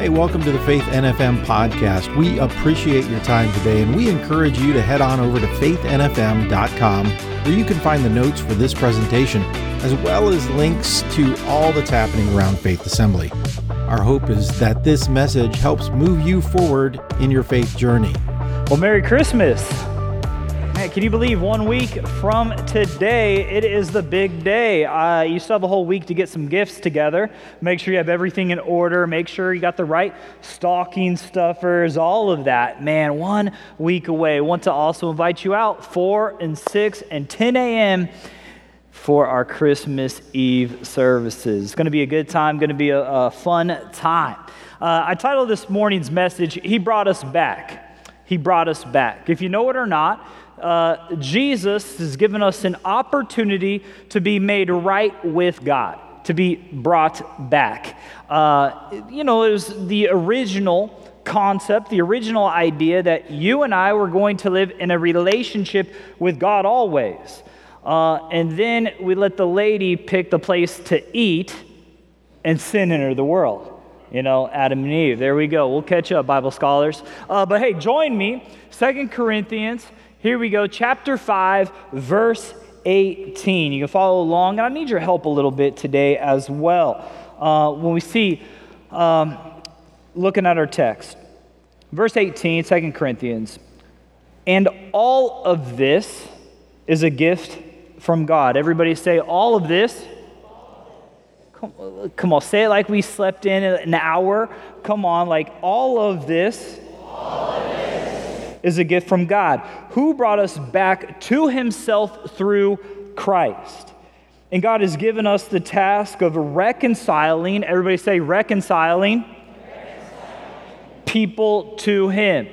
Hey, welcome to the Faith NFM podcast. We appreciate your time today and we encourage you to head on over to faithnfm.com where you can find the notes for this presentation as well as links to all that's happening around Faith Assembly. Our hope is that this message helps move you forward in your faith journey. Well, Merry Christmas. Man, can you believe one week from today, it is the big day? Uh, you still have a whole week to get some gifts together. Make sure you have everything in order. Make sure you got the right stocking stuffers, all of that. Man, one week away. Want to also invite you out 4 and 6 and 10 a.m. for our Christmas Eve services. It's going to be a good time, going to be a, a fun time. Uh, I titled this morning's message, He Brought Us Back. He brought us back. If you know it or not, uh, Jesus has given us an opportunity to be made right with God, to be brought back. Uh, you know, it was the original concept, the original idea that you and I were going to live in a relationship with God always. Uh, and then we let the lady pick the place to eat, and sin enter the world. You know, Adam and Eve. There we go. We'll catch up, Bible scholars. Uh, but hey, join me. Second Corinthians here we go, chapter 5, verse 18. You can follow along, and I need your help a little bit today as well. Uh, when we see, um, looking at our text, verse 18, 2 Corinthians, and all of this is a gift from God. Everybody say, all of this. Come, on, say it like we slept in an hour. Come on, like all of this. All of this is a gift from God, who brought us back to himself through Christ. And God has given us the task of reconciling, everybody say reconciling, reconciling. people to him.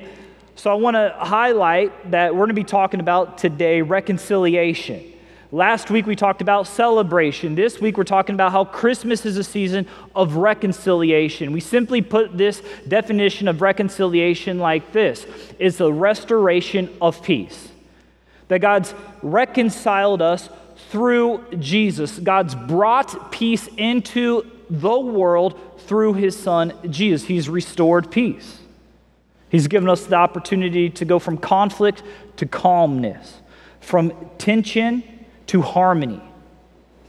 So I want to highlight that we're going to be talking about today reconciliation. Last week we talked about celebration. This week we're talking about how Christmas is a season of reconciliation. We simply put this definition of reconciliation like this it's the restoration of peace. That God's reconciled us through Jesus. God's brought peace into the world through his son Jesus. He's restored peace. He's given us the opportunity to go from conflict to calmness, from tension to harmony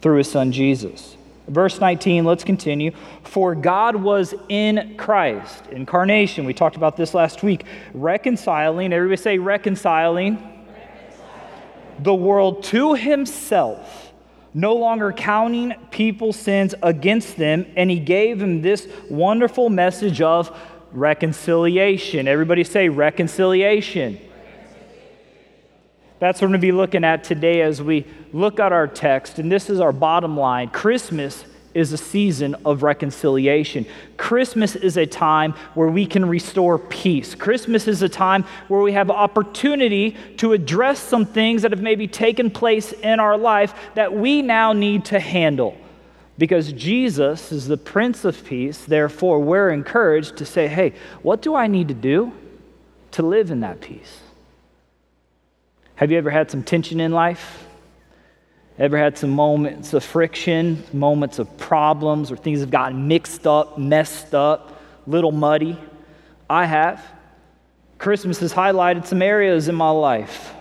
through his son Jesus. Verse 19, let's continue. For God was in Christ, incarnation. We talked about this last week. Reconciling, everybody say reconciling, reconciling. the world to himself, no longer counting people's sins against them. And he gave them this wonderful message of reconciliation. Everybody say reconciliation. That's what we're going to be looking at today as we look at our text. And this is our bottom line Christmas is a season of reconciliation. Christmas is a time where we can restore peace. Christmas is a time where we have opportunity to address some things that have maybe taken place in our life that we now need to handle. Because Jesus is the Prince of Peace, therefore, we're encouraged to say, hey, what do I need to do to live in that peace? Have you ever had some tension in life? Ever had some moments of friction, moments of problems, where things have gotten mixed up, messed up, little muddy? I have. Christmas has highlighted some areas in my life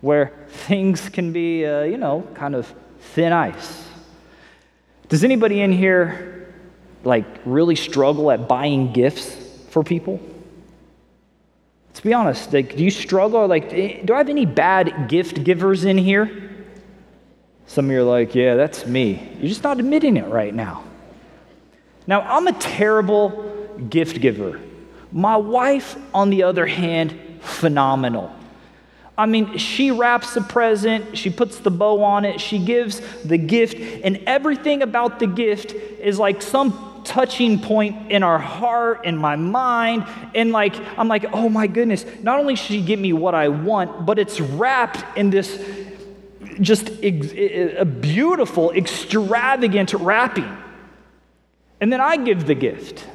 where things can be, uh, you know, kind of thin ice. Does anybody in here like really struggle at buying gifts for people? Let's be honest. Like, do you struggle? Like, eh, do I have any bad gift givers in here? Some of you are like, yeah, that's me. You're just not admitting it right now. Now, I'm a terrible gift giver. My wife, on the other hand, phenomenal. I mean, she wraps a present, she puts the bow on it, she gives the gift, and everything about the gift is like some touching point in our heart, in my mind. And like, I'm like, oh my goodness, not only should she give me what I want, but it's wrapped in this just ex- a beautiful, extravagant wrapping. And then I give the gift.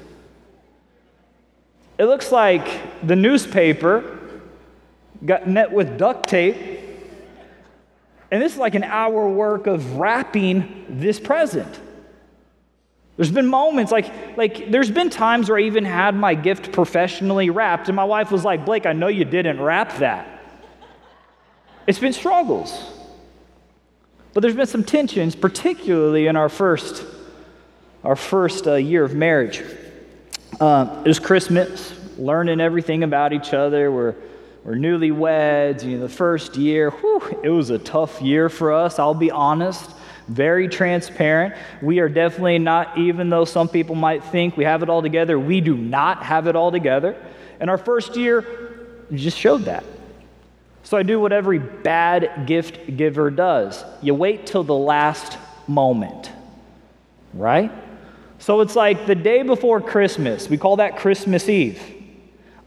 It looks like the newspaper got met with duct tape. And this is like an hour work of wrapping this present. There's been moments like, like there's been times where I even had my gift professionally wrapped, and my wife was like, Blake, I know you didn't wrap that. It's been struggles. But there's been some tensions, particularly in our first, our first uh, year of marriage. Uh, it was Christmas, learning everything about each other. We're, we're newlyweds. You know, the first year, whew, it was a tough year for us, I'll be honest. Very transparent. We are definitely not, even though some people might think we have it all together, we do not have it all together. And our first year just showed that. So I do what every bad gift giver does you wait till the last moment, right? So it's like the day before Christmas, we call that Christmas Eve.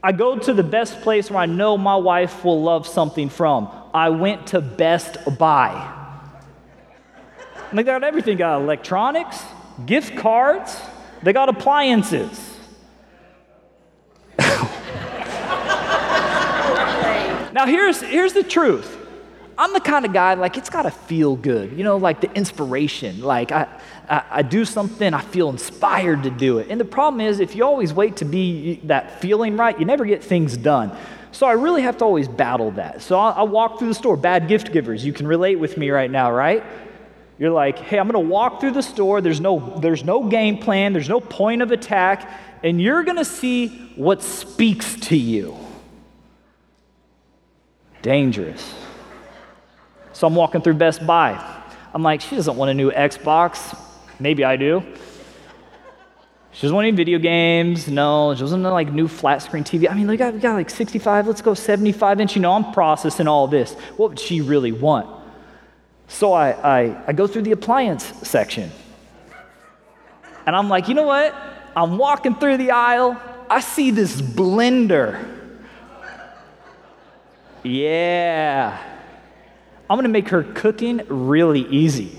I go to the best place where I know my wife will love something from. I went to Best Buy. They got everything. Got electronics, gift cards, they got appliances. now here's here's the truth. I'm the kind of guy like it's got to feel good, you know, like the inspiration. Like I, I, I, do something, I feel inspired to do it. And the problem is, if you always wait to be that feeling right, you never get things done. So I really have to always battle that. So I, I walk through the store. Bad gift givers, you can relate with me right now, right? You're like, hey, I'm going to walk through the store. There's no, there's no game plan. There's no point of attack, and you're going to see what speaks to you. Dangerous. So I'm walking through Best Buy. I'm like, she doesn't want a new Xbox. Maybe I do. She doesn't want any video games. No, she doesn't want like new flat screen TV. I mean, we got, we got like 65, let's go 75 inch. You know, I'm processing all this. What would she really want? So I, I, I go through the appliance section. And I'm like, you know what? I'm walking through the aisle. I see this blender. Yeah. I'm gonna make her cooking really easy.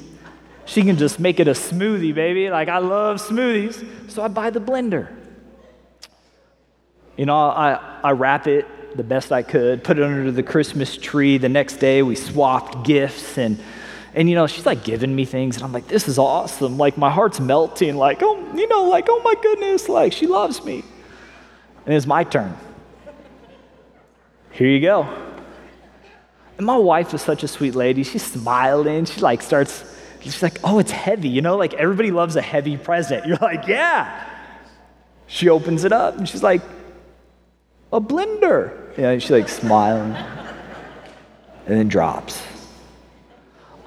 She can just make it a smoothie, baby. Like, I love smoothies. So I buy the blender. You know, I, I wrap it the best I could, put it under the Christmas tree. The next day, we swapped gifts. And, and you know, she's like giving me things. And I'm like, this is awesome. Like, my heart's melting. Like, oh, you know, like, oh my goodness. Like, she loves me. And it's my turn. Here you go. And my wife is such a sweet lady. She's smiling. She like starts, she's like, oh, it's heavy. You know, like everybody loves a heavy present. You're like, yeah. She opens it up and she's like, a blender. Yeah, she's like smiling and then drops.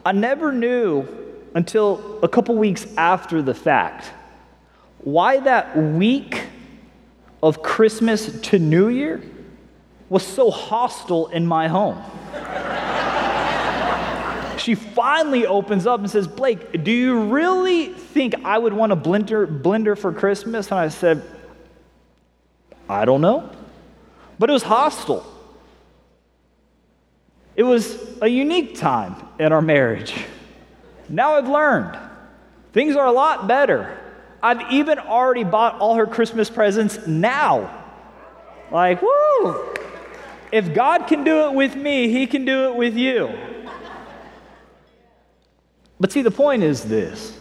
I never knew until a couple weeks after the fact why that week of Christmas to New Year was so hostile in my home she finally opens up and says, Blake, do you really think I would want a blender, blender for Christmas? And I said, I don't know. But it was hostile. It was a unique time in our marriage. Now I've learned things are a lot better. I've even already bought all her Christmas presents now. Like, woo! If God can do it with me, He can do it with you. But see, the point is this.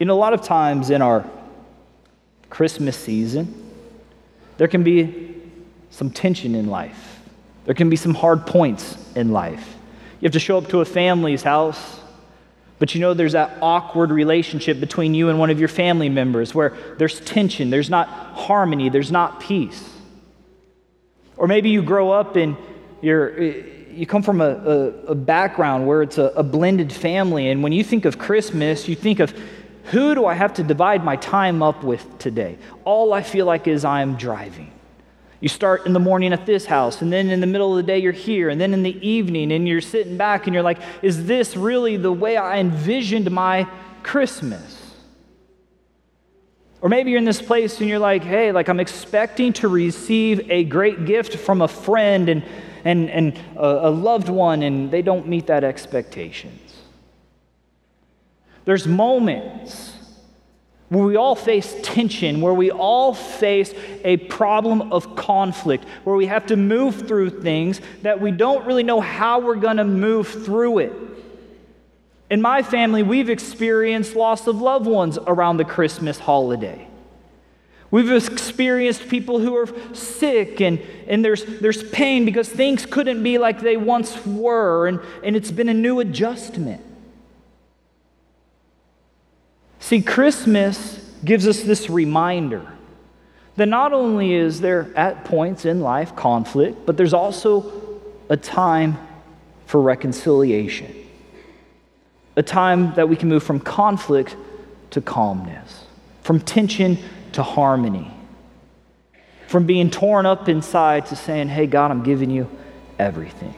You know, a lot of times in our Christmas season, there can be some tension in life. There can be some hard points in life. You have to show up to a family's house, but you know there's that awkward relationship between you and one of your family members where there's tension, there's not harmony, there's not peace. Or maybe you grow up and you're, you come from a, a, a background where it's a, a blended family, and when you think of Christmas, you think of who do I have to divide my time up with today? All I feel like is I'm driving. You start in the morning at this house, and then in the middle of the day, you're here, and then in the evening, and you're sitting back and you're like, is this really the way I envisioned my Christmas? Or maybe you're in this place and you're like, hey, like I'm expecting to receive a great gift from a friend and, and, and a, a loved one, and they don't meet that expectations. There's moments where we all face tension, where we all face a problem of conflict, where we have to move through things that we don't really know how we're going to move through it. In my family, we've experienced loss of loved ones around the Christmas holiday. We've experienced people who are sick and, and there's, there's pain because things couldn't be like they once were, and, and it's been a new adjustment. See, Christmas gives us this reminder that not only is there at points in life conflict, but there's also a time for reconciliation, a time that we can move from conflict to calmness, from tension to harmony, from being torn up inside to saying, Hey, God, I'm giving you everything.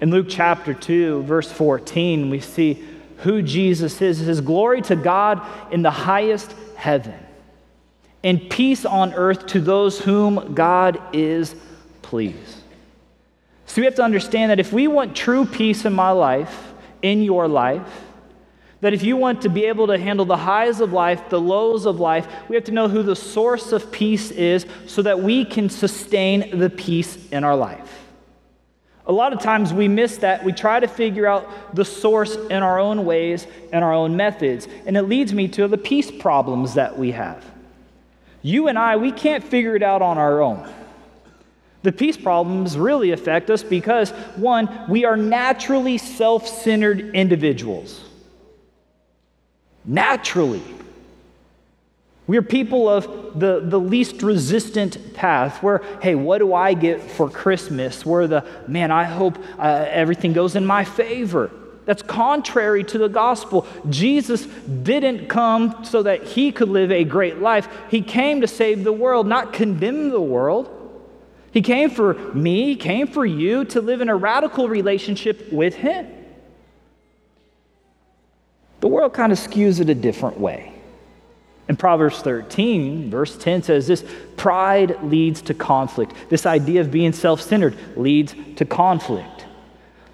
In Luke chapter 2, verse 14, we see who Jesus is. His Glory to God in the highest heaven, and peace on earth to those whom God is pleased. So we have to understand that if we want true peace in my life, in your life, that if you want to be able to handle the highs of life, the lows of life, we have to know who the source of peace is so that we can sustain the peace in our life. A lot of times we miss that. We try to figure out the source in our own ways and our own methods. And it leads me to the peace problems that we have. You and I, we can't figure it out on our own. The peace problems really affect us because, one, we are naturally self centered individuals naturally. We are people of the, the least resistant path, where, hey, what do I get for Christmas? Where the, man, I hope uh, everything goes in my favor. That's contrary to the gospel. Jesus didn't come so that he could live a great life. He came to save the world, not condemn the world. He came for me, he came for you to live in a radical relationship with him. The world kind of skews it a different way. In Proverbs 13, verse 10 says this pride leads to conflict. This idea of being self centered leads to conflict.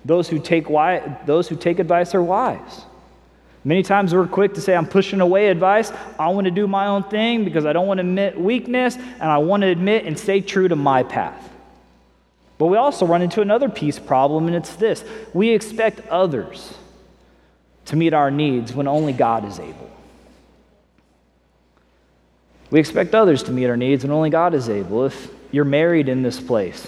Those who, take wise, those who take advice are wise. Many times we're quick to say, I'm pushing away advice. I want to do my own thing because I don't want to admit weakness and I want to admit and stay true to my path. But we also run into another peace problem, and it's this we expect others to meet our needs when only God is able. We expect others to meet our needs and only God is able. If you're married in this place,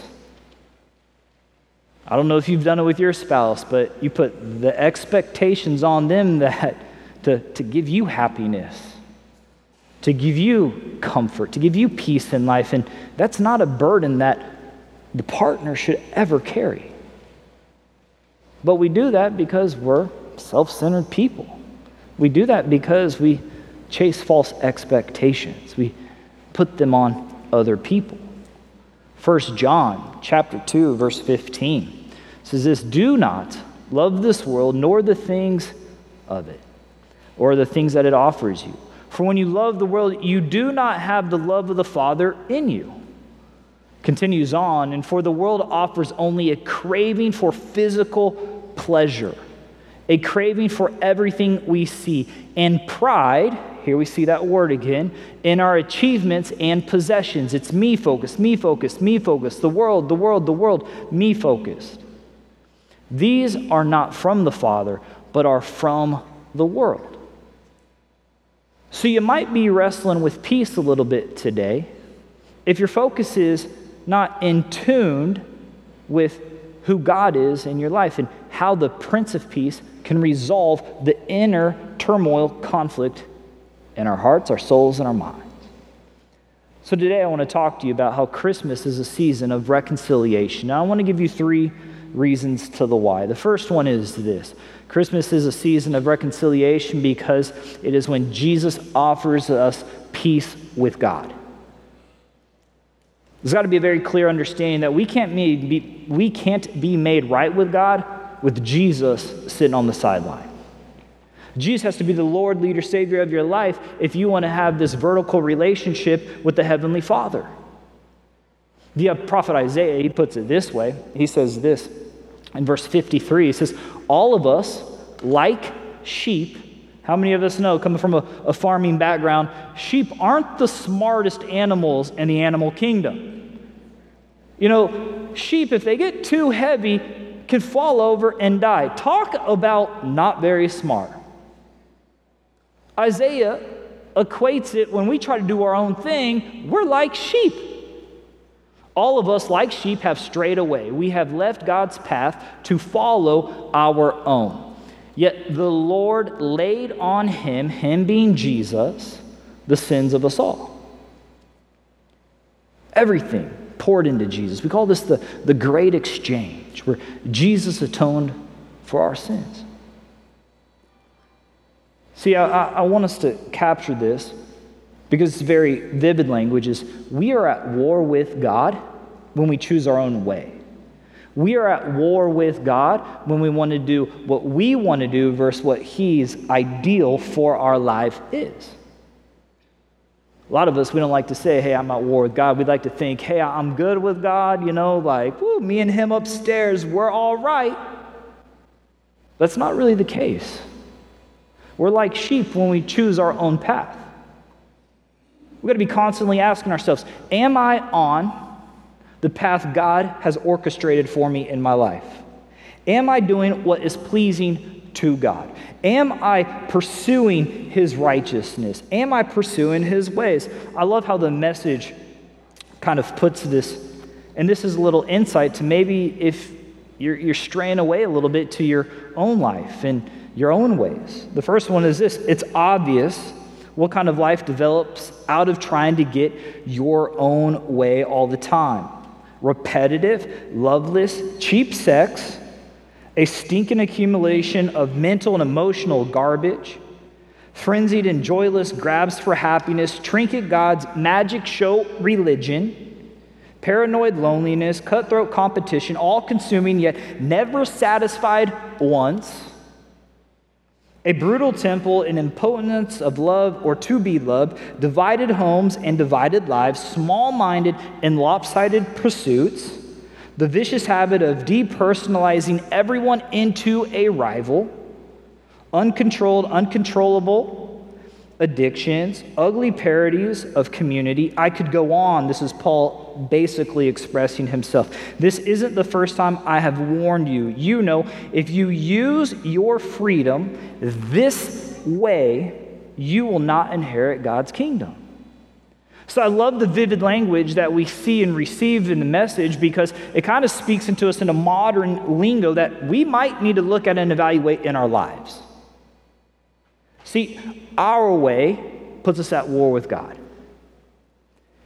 I don't know if you've done it with your spouse, but you put the expectations on them that to, to give you happiness, to give you comfort, to give you peace in life. And that's not a burden that the partner should ever carry. But we do that because we're self centered people. We do that because we chase false expectations, we put them on other people. 1 John chapter 2 verse 15 says this do not love this world nor the things of it or the things that it offers you. For when you love the world you do not have the love of the father in you. Continues on and for the world offers only a craving for physical pleasure a craving for everything we see, and pride, here we see that word again, in our achievements and possessions. It's me focused, me focused, me focused, the world, the world, the world, me focused. These are not from the Father, but are from the world. So you might be wrestling with peace a little bit today if your focus is not in tuned with who God is in your life and how the Prince of Peace can resolve the inner turmoil, conflict in our hearts, our souls, and our minds. So, today I want to talk to you about how Christmas is a season of reconciliation. Now, I want to give you three reasons to the why. The first one is this Christmas is a season of reconciliation because it is when Jesus offers us peace with God. There's got to be a very clear understanding that we can't be, we can't be made right with God with Jesus sitting on the sideline. Jesus has to be the Lord, leader, Savior of your life if you want to have this vertical relationship with the Heavenly Father. The prophet Isaiah, he puts it this way. He says this in verse 53. He says, All of us, like sheep, how many of us know, coming from a, a farming background, sheep aren't the smartest animals in the animal kingdom. You know, sheep, if they get too heavy, can fall over and die. Talk about not very smart. Isaiah equates it when we try to do our own thing, we're like sheep. All of us, like sheep, have strayed away. We have left God's path to follow our own. Yet the Lord laid on him, him being Jesus, the sins of us all. Everything poured into Jesus. We call this the, the great exchange, where Jesus atoned for our sins. See, I, I want us to capture this because it's very vivid language is we are at war with God when we choose our own way. We are at war with God when we want to do what we want to do versus what He's ideal for our life is. A lot of us, we don't like to say, hey, I'm at war with God. We'd like to think, hey, I'm good with God, you know, like, woo, me and Him upstairs, we're all right. That's not really the case. We're like sheep when we choose our own path. We've got to be constantly asking ourselves Am I on the path God has orchestrated for me in my life? Am I doing what is pleasing to God? Am I pursuing His righteousness? Am I pursuing His ways? I love how the message kind of puts this, and this is a little insight to maybe if you're, you're straying away a little bit to your own life and your own ways. The first one is this it's obvious what kind of life develops out of trying to get your own way all the time. Repetitive, loveless, cheap sex, a stinking accumulation of mental and emotional garbage, frenzied and joyless grabs for happiness, trinket gods, magic show religion paranoid loneliness, cutthroat competition, all consuming yet never satisfied once, a brutal temple, an impotence of love or to be loved, divided homes and divided lives, small minded and lopsided pursuits, the vicious habit of depersonalizing everyone into a rival, uncontrolled, uncontrollable addictions, ugly parodies of community. I could go on. This is Paul basically expressing himself. This isn't the first time I have warned you. You know, if you use your freedom this way, you will not inherit God's kingdom. So I love the vivid language that we see and receive in the message because it kind of speaks into us in a modern lingo that we might need to look at and evaluate in our lives. See, our way puts us at war with God.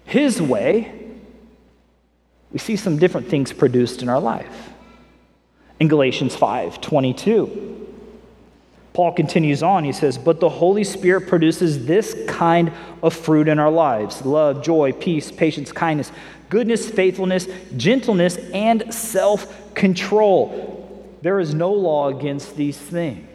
His way, we see some different things produced in our life. In Galatians 5 22, Paul continues on. He says, But the Holy Spirit produces this kind of fruit in our lives love, joy, peace, patience, kindness, goodness, faithfulness, gentleness, and self control. There is no law against these things.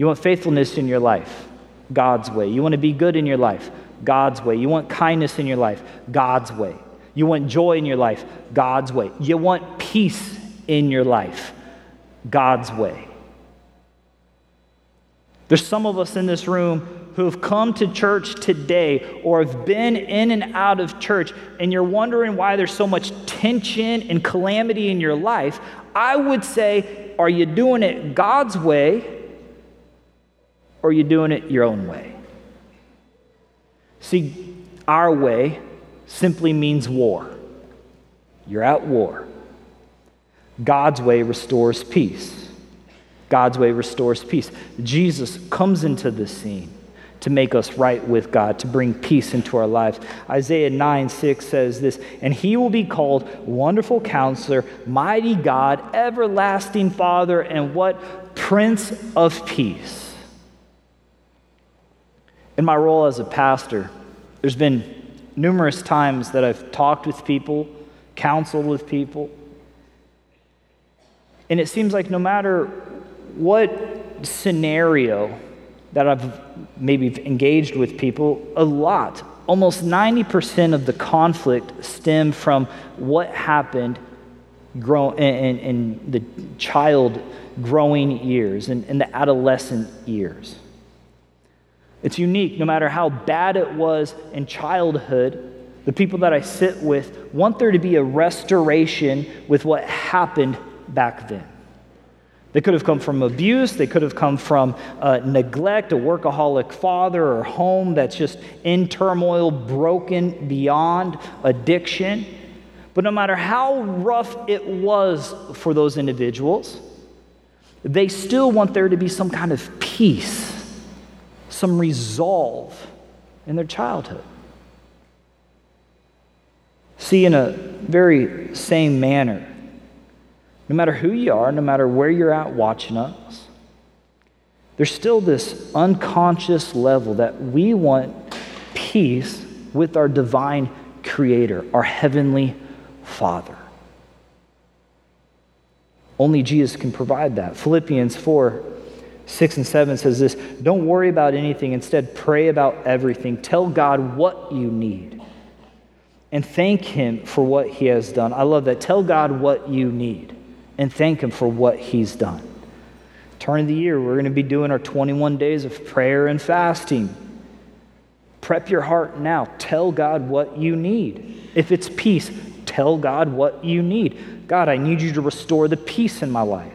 You want faithfulness in your life? God's way. You want to be good in your life? God's way. You want kindness in your life? God's way. You want joy in your life? God's way. You want peace in your life? God's way. There's some of us in this room who have come to church today or have been in and out of church, and you're wondering why there's so much tension and calamity in your life. I would say, are you doing it God's way or are you doing it your own way? See, our way simply means war. You're at war. God's way restores peace. God's way restores peace. Jesus comes into the scene to make us right with God, to bring peace into our lives. Isaiah 9 6 says this, and he will be called Wonderful Counselor, Mighty God, Everlasting Father, and what? Prince of Peace. In my role as a pastor, there's been numerous times that I've talked with people, counseled with people, and it seems like no matter what scenario that I've maybe engaged with people, a lot, almost 90% of the conflict stem from what happened grow, in, in the child growing years and in, in the adolescent years. It's unique. No matter how bad it was in childhood, the people that I sit with, want there to be a restoration with what happened back then. They could have come from abuse. They could have come from uh, neglect, a workaholic father, or home that's just in turmoil, broken beyond addiction. But no matter how rough it was for those individuals, they still want there to be some kind of peace, some resolve in their childhood. See, in a very same manner, no matter who you are, no matter where you're at watching us, there's still this unconscious level that we want peace with our divine creator, our heavenly Father. Only Jesus can provide that. Philippians 4 6 and 7 says this Don't worry about anything. Instead, pray about everything. Tell God what you need and thank Him for what He has done. I love that. Tell God what you need and thank Him for what He's done. Turn of the year, we're going to be doing our 21 days of prayer and fasting. Prep your heart now. Tell God what you need. If it's peace, tell God what you need. God, I need you to restore the peace in my life.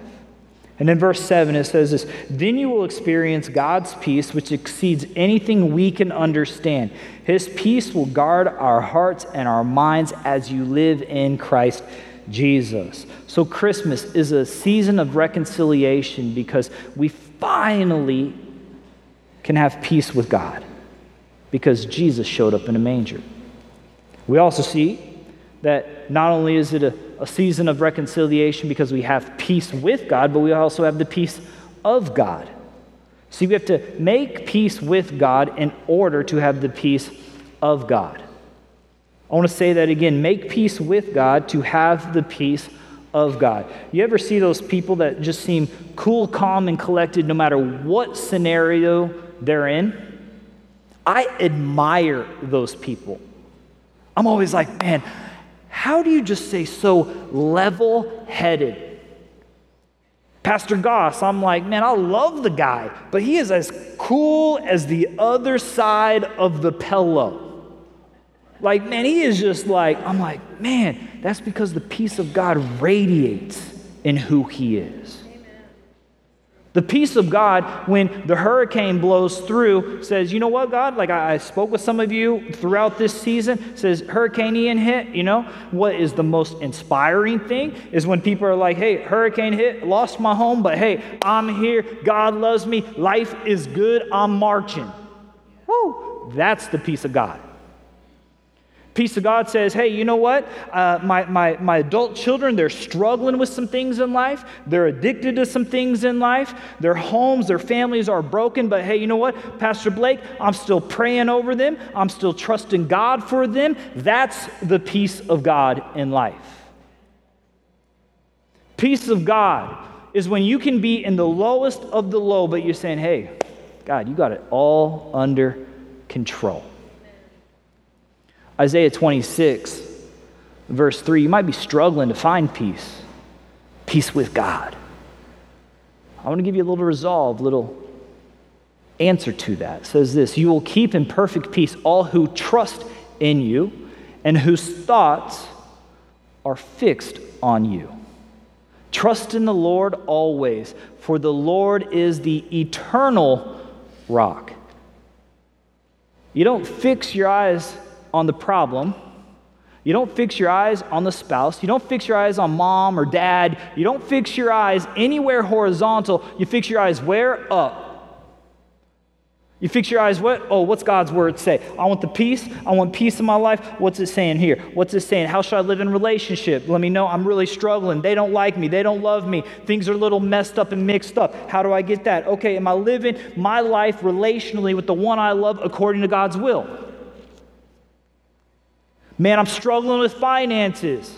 And in verse 7, it says this Then you will experience God's peace, which exceeds anything we can understand. His peace will guard our hearts and our minds as you live in Christ Jesus. So, Christmas is a season of reconciliation because we finally can have peace with God because Jesus showed up in a manger. We also see that not only is it a, a season of reconciliation because we have peace with God, but we also have the peace of God. See, we have to make peace with God in order to have the peace of God. I want to say that again make peace with God to have the peace of God. You ever see those people that just seem cool, calm, and collected no matter what scenario they're in? I admire those people. I'm always like, man, how do you just say so level headed? Pastor Goss, I'm like, man, I love the guy, but he is as cool as the other side of the pillow. Like, man, he is just like, I'm like, man, that's because the peace of God radiates in who he is. The peace of God, when the hurricane blows through, says, you know what, God? Like I, I, spoke with some of you throughout this season, says Hurricane Ian hit, you know? What is the most inspiring thing is when people are like, hey, hurricane hit, lost my home, but hey, I'm here, God loves me, life is good, I'm marching. Woo! That's the peace of God. Peace of God says, hey, you know what? Uh, my, my, my adult children, they're struggling with some things in life. They're addicted to some things in life. Their homes, their families are broken. But hey, you know what? Pastor Blake, I'm still praying over them. I'm still trusting God for them. That's the peace of God in life. Peace of God is when you can be in the lowest of the low, but you're saying, hey, God, you got it all under control. Isaiah 26, verse 3, you might be struggling to find peace, peace with God. I want to give you a little resolve, little answer to that. It says this You will keep in perfect peace all who trust in you and whose thoughts are fixed on you. Trust in the Lord always, for the Lord is the eternal rock. You don't fix your eyes on the problem. You don't fix your eyes on the spouse. You don't fix your eyes on mom or dad. You don't fix your eyes anywhere horizontal. You fix your eyes where? Up. You fix your eyes what? Oh, what's God's word say? I want the peace. I want peace in my life. What's it saying here? What's it saying? How should I live in relationship? Let me know I'm really struggling. They don't like me. They don't love me. Things are a little messed up and mixed up. How do I get that? Okay, am I living my life relationally with the one I love according to God's will? Man, I'm struggling with finances.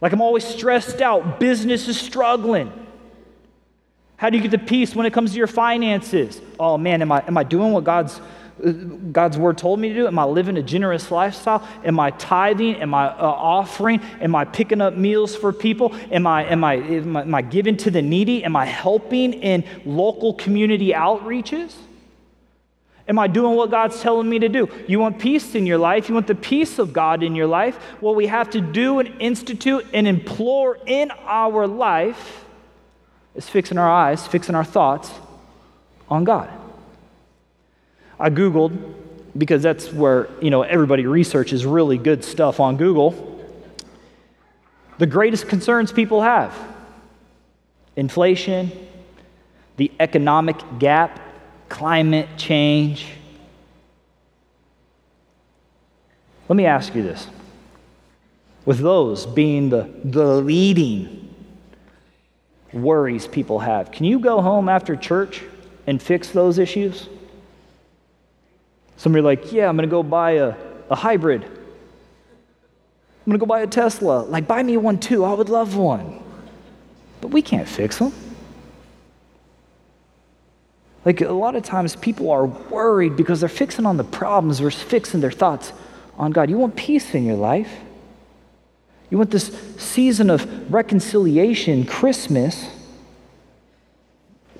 Like I'm always stressed out. Business is struggling. How do you get the peace when it comes to your finances? Oh man, am I, am I doing what God's, God's word told me to do? Am I living a generous lifestyle? Am I tithing? Am I uh, offering? Am I picking up meals for people? Am I, am, I, am, I, am I giving to the needy? Am I helping in local community outreaches? Am I doing what God's telling me to do? You want peace in your life? You want the peace of God in your life? What we have to do and institute and implore in our life is fixing our eyes, fixing our thoughts on God. I Googled, because that's where, you know, everybody researches really good stuff on Google. The greatest concerns people have inflation, the economic gap, climate change. Let me ask you this. With those being the, the leading worries people have, can you go home after church and fix those issues? Somebody like, yeah, I'm going to go buy a, a hybrid. I'm going to go buy a Tesla. Like, buy me one too. I would love one. But we can't fix them. Like a lot of times people are worried because they're fixing on the problems versus fixing their thoughts on God. You want peace in your life. You want this season of reconciliation, Christmas.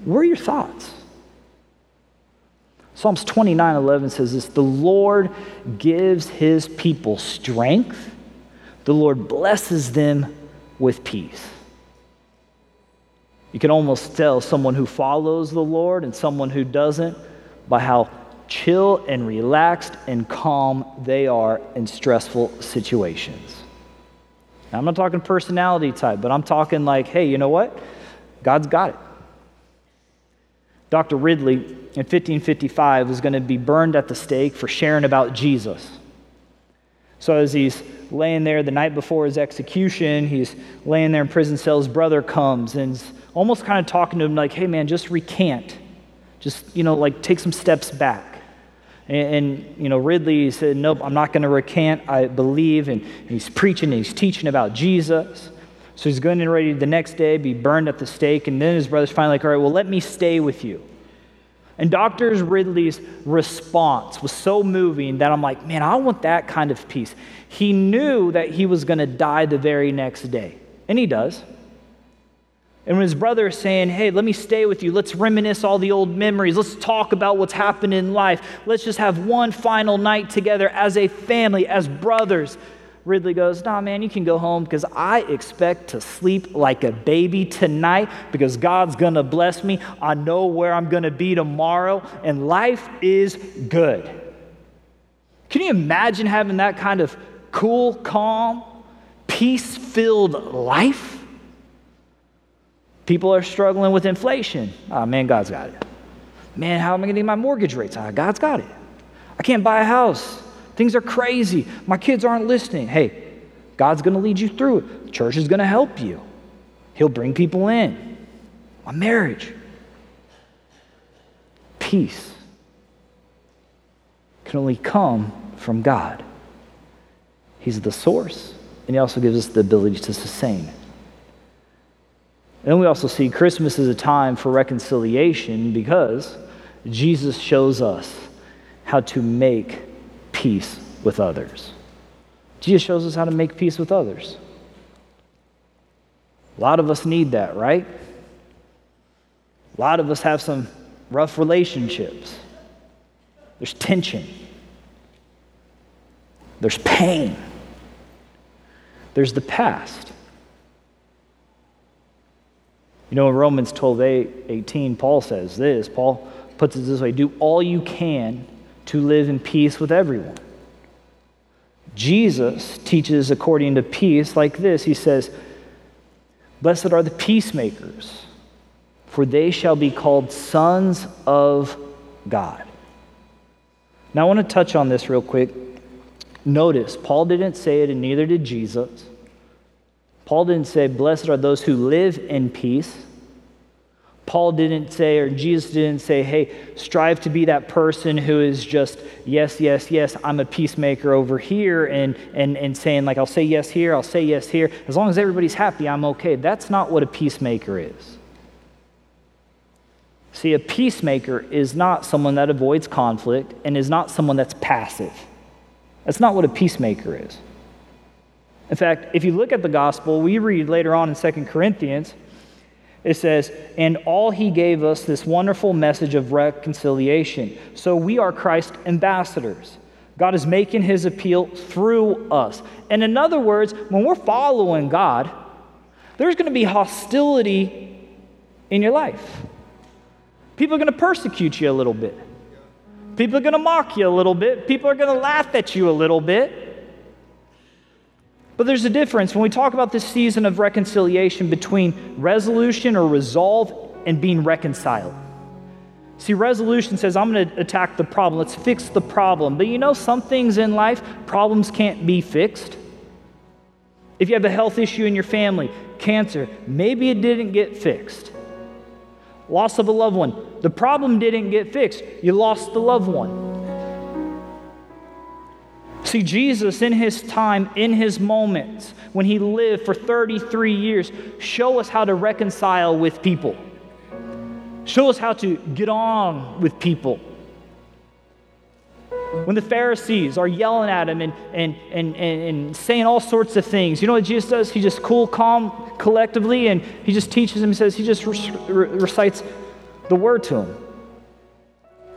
Where are your thoughts? Psalms 29 11 says this The Lord gives his people strength, the Lord blesses them with peace. You can almost tell someone who follows the Lord and someone who doesn't by how chill and relaxed and calm they are in stressful situations. Now, I'm not talking personality type, but I'm talking like, hey, you know what? God's got it. Dr. Ridley in 1555 was going to be burned at the stake for sharing about Jesus. So, as he's laying there the night before his execution, he's laying there in prison cell. His brother comes and almost kind of talking to him like, hey man, just recant. Just, you know, like take some steps back. And, and you know, Ridley said, nope, I'm not going to recant. I believe. And, he's preaching and he's teaching about Jesus. So he's going and ready the next day, be burned at the stake. And then his brother's finally like, all right, well, let me stay with you. And Dr. Ridley's response was so moving that I'm like, man, I want that kind of peace. He knew that he was going to die the very next day. And he does. And when his brother is saying, Hey, let me stay with you, let's reminisce all the old memories, let's talk about what's happened in life, let's just have one final night together as a family, as brothers. Ridley goes, Nah, man, you can go home because I expect to sleep like a baby tonight because God's going to bless me. I know where I'm going to be tomorrow, and life is good. Can you imagine having that kind of cool, calm, peace filled life? People are struggling with inflation. Oh, man, God's got it. Man, how am I going to get my mortgage rates? Oh, God's got it. I can't buy a house. Things are crazy. My kids aren't listening. Hey, God's going to lead you through it. Church is going to help you. He'll bring people in. My marriage. Peace can only come from God. He's the source, and He also gives us the ability to sustain. And we also see Christmas is a time for reconciliation because Jesus shows us how to make peace with others. Jesus shows us how to make peace with others. A lot of us need that, right? A lot of us have some rough relationships. There's tension. There's pain. There's the past. You know, in Romans 12, 18, Paul says this. Paul puts it this way do all you can to live in peace with everyone. Jesus teaches according to peace like this He says, Blessed are the peacemakers, for they shall be called sons of God. Now, I want to touch on this real quick. Notice, Paul didn't say it, and neither did Jesus. Paul didn't say, Blessed are those who live in peace. Paul didn't say, or Jesus didn't say, hey, strive to be that person who is just, yes, yes, yes, I'm a peacemaker over here, and, and, and saying, like, I'll say yes here, I'll say yes here. As long as everybody's happy, I'm okay. That's not what a peacemaker is. See, a peacemaker is not someone that avoids conflict and is not someone that's passive. That's not what a peacemaker is. In fact, if you look at the gospel, we read later on in 2 Corinthians It says, and all he gave us this wonderful message of reconciliation. So we are Christ ambassadors. God is making his appeal through us. And in other words, when we're following God, there's going to be hostility in your life. People are going to persecute you a little bit. People are going to mock you a little bit. People are going to laugh at you a little bit. But there's a difference when we talk about this season of reconciliation between resolution or resolve and being reconciled. See, resolution says, I'm going to attack the problem. Let's fix the problem. But you know, some things in life, problems can't be fixed. If you have a health issue in your family, cancer, maybe it didn't get fixed. Loss of a loved one, the problem didn't get fixed. You lost the loved one. See, Jesus, in his time, in his moments, when he lived for 33 years, show us how to reconcile with people. Show us how to get on with people. When the Pharisees are yelling at him and, and, and, and, and saying all sorts of things, you know what Jesus does? He just cool, calm, collectively, and he just teaches them. He says, he just recites the word to them.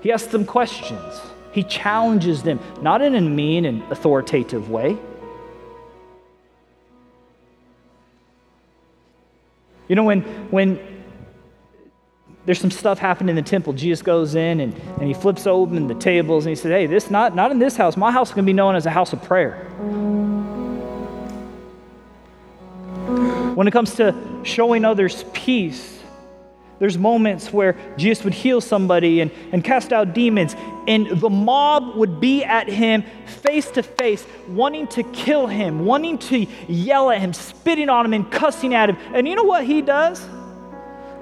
He asks them questions. He challenges them, not in a mean and authoritative way. You know, when, when there's some stuff happening in the temple, Jesus goes in and, and he flips open the tables and he says, Hey, this not, not in this house. My house is going to be known as a house of prayer. When it comes to showing others peace, there's moments where Jesus would heal somebody and, and cast out demons, and the mob would be at him face to face, wanting to kill him, wanting to yell at him, spitting on him, and cussing at him. And you know what he does?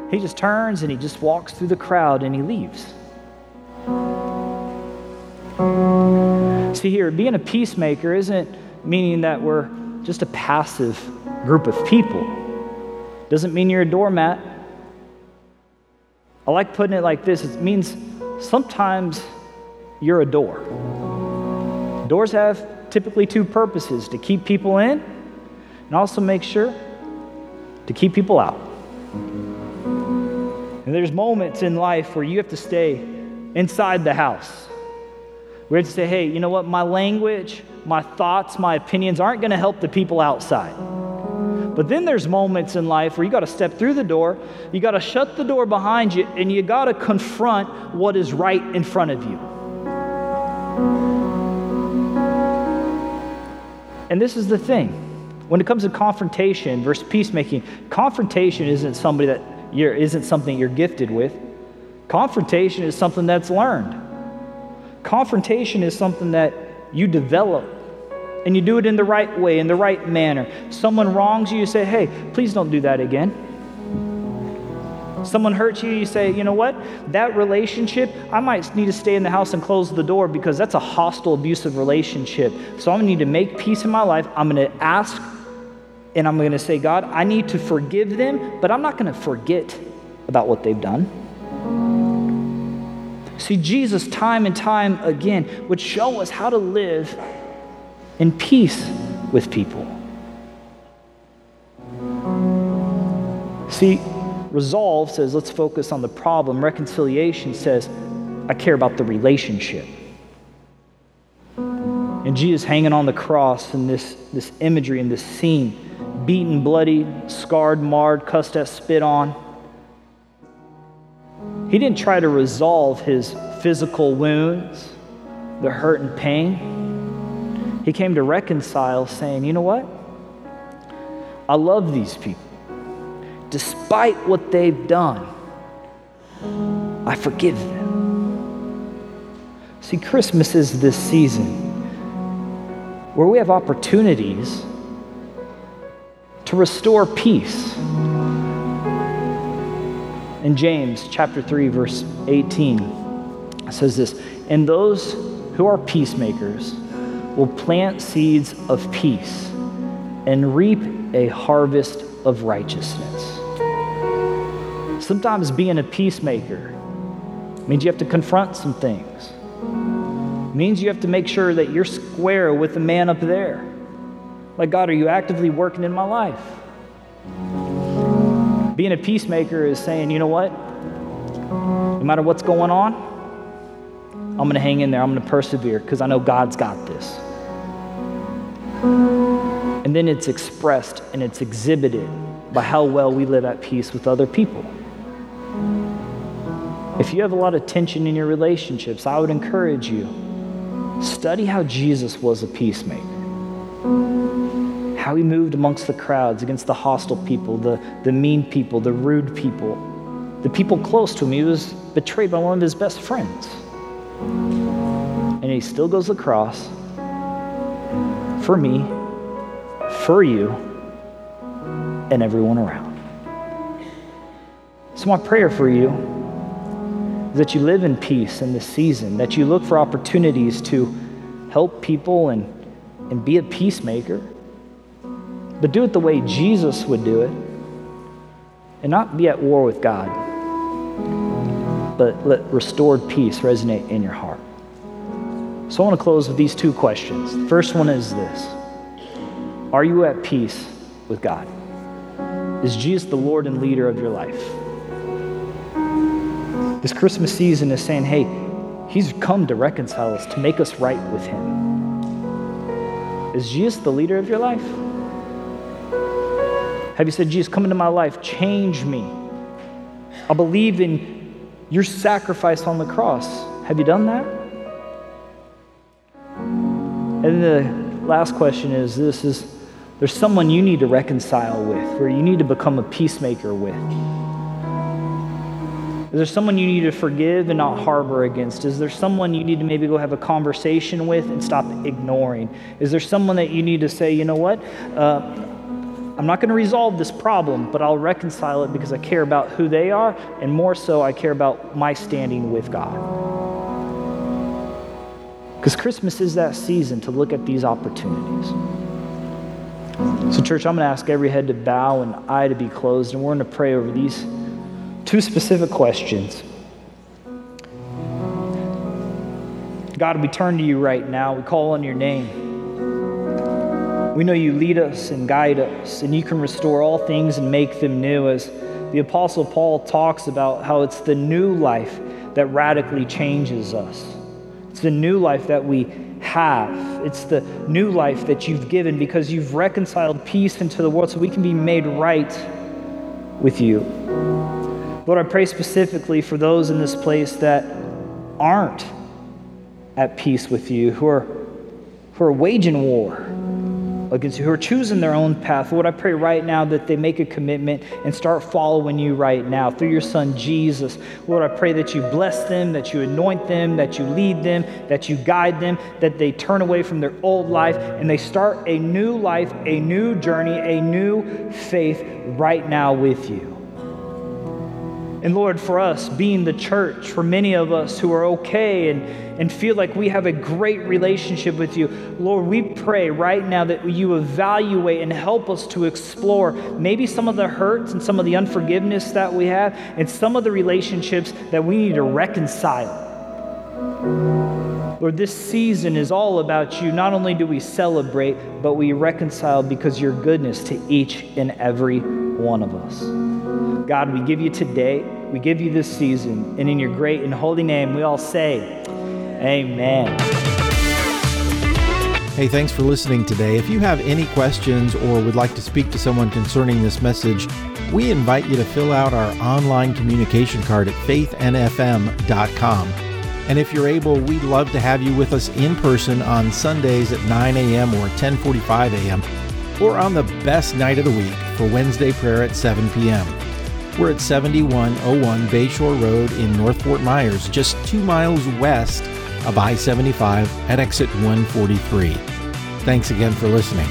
He just turns and he just walks through the crowd and he leaves. See, here, being a peacemaker isn't meaning that we're just a passive group of people. Doesn't mean you're a doormat. I like putting it like this it means sometimes you're a door. Doors have typically two purposes to keep people in and also make sure to keep people out. And there's moments in life where you have to stay inside the house. We have to say, hey, you know what? My language, my thoughts, my opinions aren't going to help the people outside. But then there's moments in life where you got to step through the door, you got to shut the door behind you, and you got to confront what is right in front of you. And this is the thing. When it comes to confrontation versus peacemaking, confrontation isn't somebody that you're, isn't something you're gifted with. Confrontation is something that's learned. Confrontation is something that you develop and you do it in the right way, in the right manner. Someone wrongs you, you say, hey, please don't do that again. Someone hurts you, you say, you know what? That relationship, I might need to stay in the house and close the door because that's a hostile, abusive relationship. So I'm gonna need to make peace in my life. I'm gonna ask and I'm gonna say, God, I need to forgive them, but I'm not gonna forget about what they've done. See, Jesus, time and time again, would show us how to live in peace with people. See, resolve says, let's focus on the problem. Reconciliation says, I care about the relationship. And Jesus hanging on the cross in this, this imagery in this scene, beaten, bloody, scarred, marred, cussed at, spit on. He didn't try to resolve his physical wounds, the hurt and pain. He came to reconcile, saying, You know what? I love these people. Despite what they've done, I forgive them. See, Christmas is this season where we have opportunities to restore peace. In James chapter 3 verse 18 it says this, "And those who are peacemakers will plant seeds of peace and reap a harvest of righteousness. Sometimes being a peacemaker means you have to confront some things. It means you have to make sure that you're square with the man up there. Like, God, are you actively working in my life? Being a peacemaker is saying, you know what? No matter what's going on, I'm going to hang in there. I'm going to persevere because I know God's got this. And then it's expressed and it's exhibited by how well we live at peace with other people. If you have a lot of tension in your relationships, I would encourage you study how Jesus was a peacemaker. How he moved amongst the crowds, against the hostile people, the, the mean people, the rude people, the people close to him. He was betrayed by one of his best friends. And he still goes to the cross for me, for you, and everyone around. So, my prayer for you is that you live in peace in this season, that you look for opportunities to help people and, and be a peacemaker, but do it the way Jesus would do it, and not be at war with God, but let restored peace resonate in your heart. So I want to close with these two questions. The first one is this Are you at peace with God? Is Jesus the Lord and leader of your life? This Christmas season is saying, hey, He's come to reconcile us, to make us right with Him. Is Jesus the leader of your life? Have you said, Jesus, come into my life, change me? I believe in your sacrifice on the cross. Have you done that? And the last question is this is there's someone you need to reconcile with, or you need to become a peacemaker with. Is there someone you need to forgive and not harbor against? Is there someone you need to maybe go have a conversation with and stop ignoring? Is there someone that you need to say, you know what? Uh, I'm not going to resolve this problem, but I'll reconcile it because I care about who they are, and more so, I care about my standing with God. Because Christmas is that season to look at these opportunities. So, church, I'm going to ask every head to bow and eye to be closed, and we're going to pray over these two specific questions. God, we turn to you right now. We call on your name. We know you lead us and guide us, and you can restore all things and make them new, as the Apostle Paul talks about how it's the new life that radically changes us. It's the new life that we have. It's the new life that you've given because you've reconciled peace into the world so we can be made right with you. Lord, I pray specifically for those in this place that aren't at peace with you, who are, who are waging war against you, who are choosing their own path. Lord, I pray right now that they make a commitment and start following you right now through your Son Jesus. Lord, I pray that you bless them, that you anoint them, that you lead them, that you guide them, that they turn away from their old life and they start a new life, a new journey, a new faith right now with you. And Lord, for us, being the church, for many of us who are okay and, and feel like we have a great relationship with you, Lord, we pray right now that you evaluate and help us to explore maybe some of the hurts and some of the unforgiveness that we have and some of the relationships that we need to reconcile. Lord, this season is all about you. Not only do we celebrate, but we reconcile because your goodness to each and every one of us. God, we give you today, we give you this season, and in your great and holy name, we all say, Amen. Hey, thanks for listening today. If you have any questions or would like to speak to someone concerning this message, we invite you to fill out our online communication card at faithnfm.com. And if you're able, we'd love to have you with us in person on Sundays at 9 a.m. or 10:45 a.m. or on the best night of the week for Wednesday prayer at 7 p.m. We're at 7101 Bayshore Road in North Fort Myers, just 2 miles west of I-75 at exit 143. Thanks again for listening.